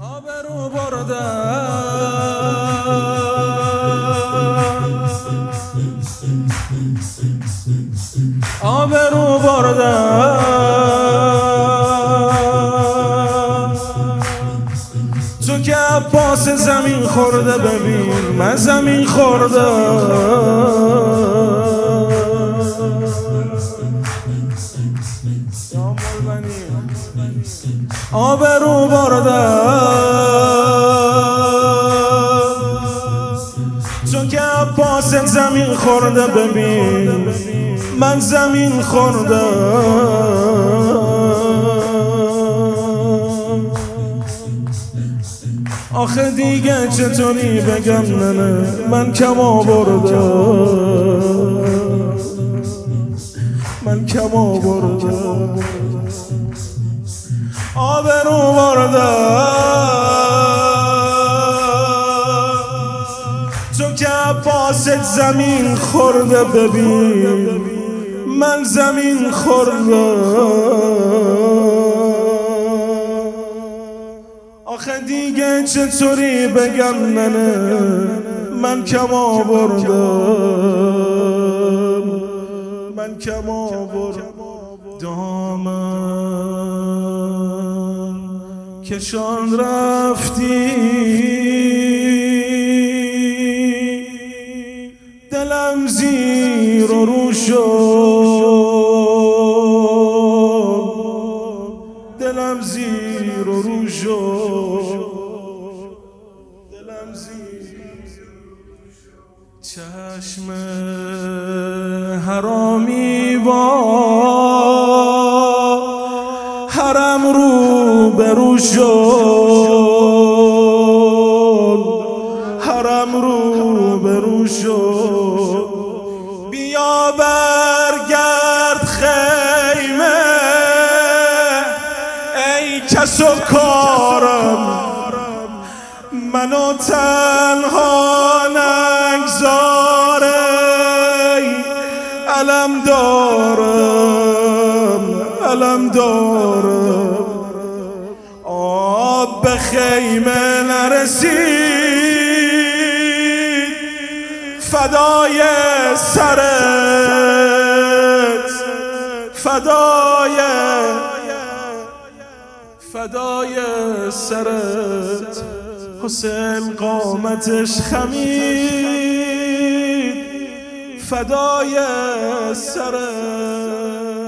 آبرو بردم آبرو بردم تو که عباس زمین خورده ببین من زمین خوردم آبرو بردم چون که عباس زمین خورده ببین من زمین خوردم آخه دیگه چطوری بگم نه من کما بردم من کما بردم آبرو بردم تو که عباست زمین خورده ببین. من زمین خوردم آخه دیگه چطوری بگم ننه من کما بردم من کما بردم دامن. کشان رفتی. دلم زیر و رو دلم زیر و رو دلم زیر چشم حرامی با حرم رو برو شد. حرم رو برو شد. بیا برگرد خیمه. ای کس و کارم منو تنها علم دارم علم دارم. آب به خیمه نرسید فدای سرت فدای فدای سرت. حسین قامتش خمید. فدای سرت.